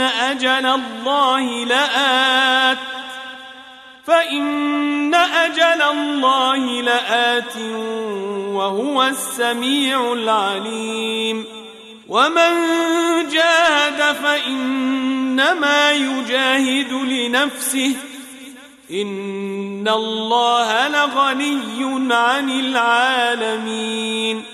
أجل الله لآت فإن أجل الله لآت وهو السميع العليم. ومن جاهد فإنما يجاهد لنفسه إن الله لغني عن العالمين.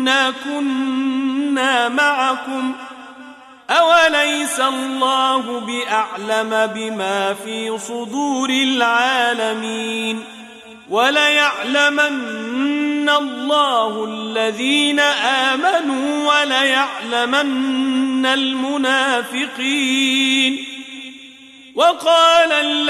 إنا كنا معكم أوليس الله بأعلم بما في صدور العالمين وليعلمن الله الذين آمنوا وليعلمن المنافقين وقال الذين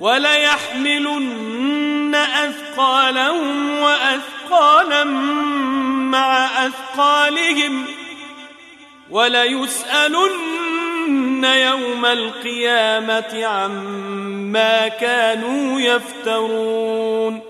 وليحملن أثقالهم وأثقالا مع أثقالهم وليسألن يوم القيامة عما كانوا يفترون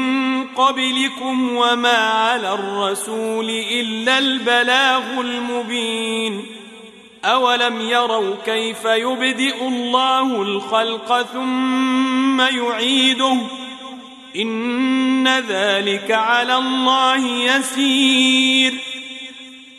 قبلكم وما على الرسول إلا البلاغ المبين. أولم يروا كيف يبدئ الله الخلق ثم يعيده؟ إن ذلك على الله يسير.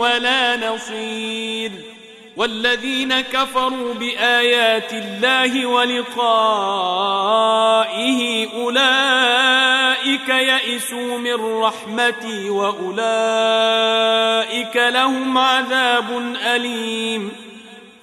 ولا نصير. والذين كفروا بآيات الله ولقائه أولئك يئسوا من رحمتي وأولئك لهم عذاب أليم.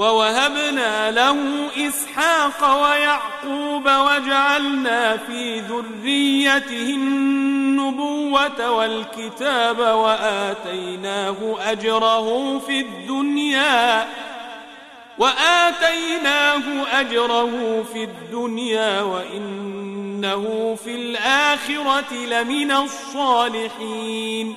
ووهبنا له إسحاق ويعقوب وجعلنا في ذريته النبوة والكتاب وآتيناه أجره في الدنيا وآتيناه أجره في الدنيا وإنه في الآخرة لمن الصالحين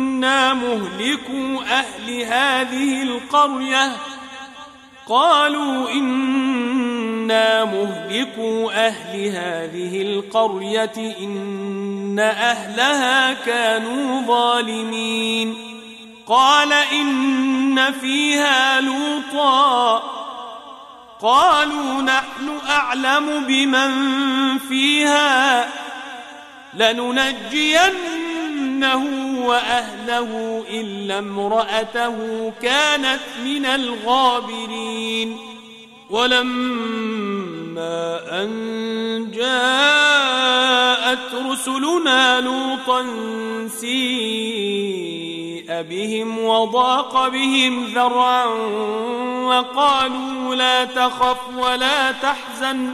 إنا مهلكوا أهل هذه القرية. قالوا إنا مهلكوا أهل هذه القرية إن أهلها كانوا ظالمين. قال إن فيها لوطا. قالوا نحن أعلم بمن فيها. لننجينه وأهله إلا امرأته كانت من الغابرين. ولما أن جاءت رسلنا لوطا سيء بهم وضاق بهم ذرعا وقالوا لا تخف ولا تحزن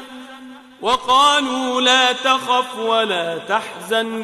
وقالوا لا تخف ولا تحزن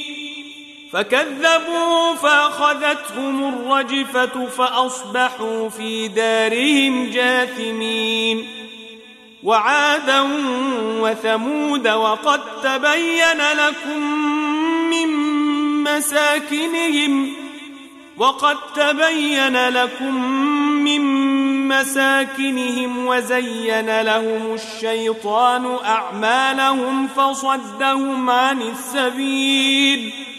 فكذبوا فأخذتهم الرجفة فأصبحوا في دارهم جاثمين. وعادا وثمود وقد تبين لكم من مساكنهم وقد تبين لكم من مساكنهم وزين لهم الشيطان أعمالهم فصدهم عن السبيل.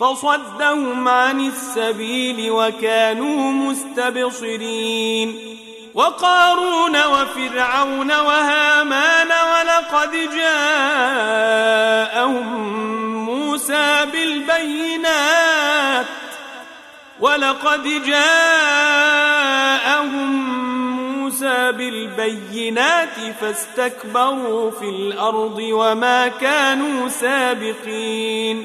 فصدهم عن السبيل وكانوا مستبصرين. وقارون وفرعون وهامان ولقد جاءهم موسى بالبينات. ولقد جاءهم موسى بالبينات فاستكبروا في الأرض وما كانوا سابقين.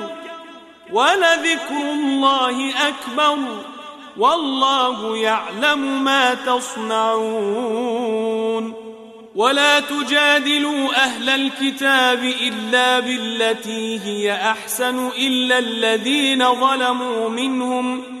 ولذكر الله أكبر والله يعلم ما تصنعون ولا تجادلوا أهل الكتاب إلا بالتي هي أحسن إلا الذين ظلموا منهم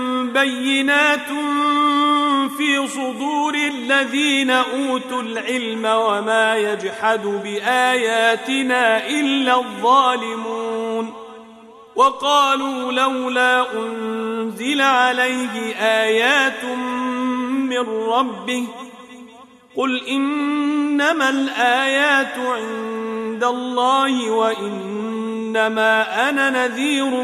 بينات في صدور الذين أوتوا العلم وما يجحد بآياتنا إلا الظالمون وقالوا لولا أنزل عليه آيات من ربه قل إنما الآيات عند الله وإنما أنا نذير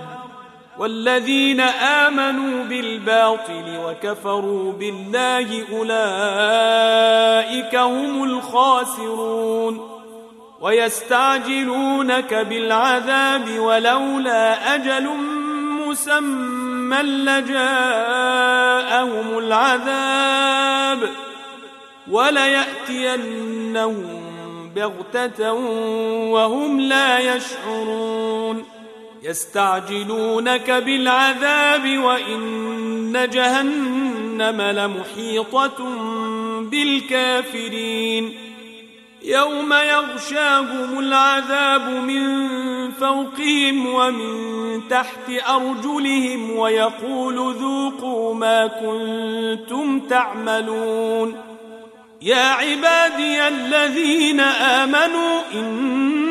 والذين آمنوا بالباطل وكفروا بالله أولئك هم الخاسرون ويستعجلونك بالعذاب ولولا أجل مسمى لجاءهم العذاب وليأتينهم بغتة وهم لا يشعرون يستعجلونك بالعذاب وإن جهنم لمحيطة بالكافرين. يوم يغشاهم العذاب من فوقهم ومن تحت أرجلهم ويقول ذوقوا ما كنتم تعملون. يا عبادي الذين آمنوا إن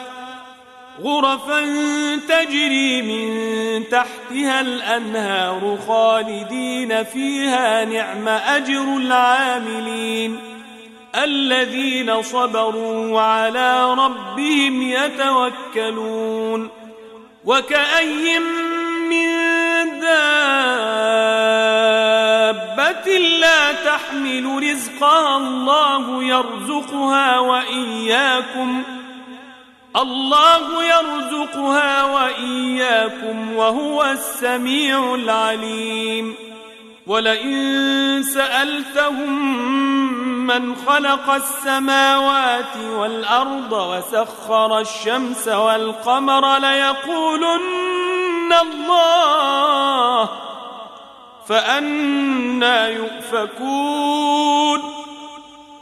غرفا تجري من تحتها الأنهار خالدين فيها نعم أجر العاملين الذين صبروا وعلى ربهم يتوكلون وكأي من دابة لا تحمل رزقها الله يرزقها وإياكم ۖ الله يرزقها وإياكم وهو السميع العليم. ولئن سألتهم من خلق السماوات والأرض وسخر الشمس والقمر ليقولن الله فأنا يؤفكون.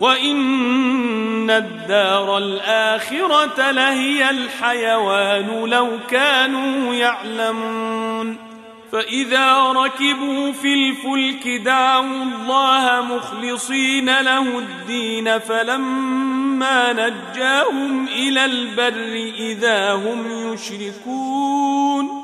وإن الدار الآخرة لهي الحيوان لو كانوا يعلمون فإذا ركبوا في الفلك دعوا الله مخلصين له الدين فلما نجاهم إلى البر إذا هم يشركون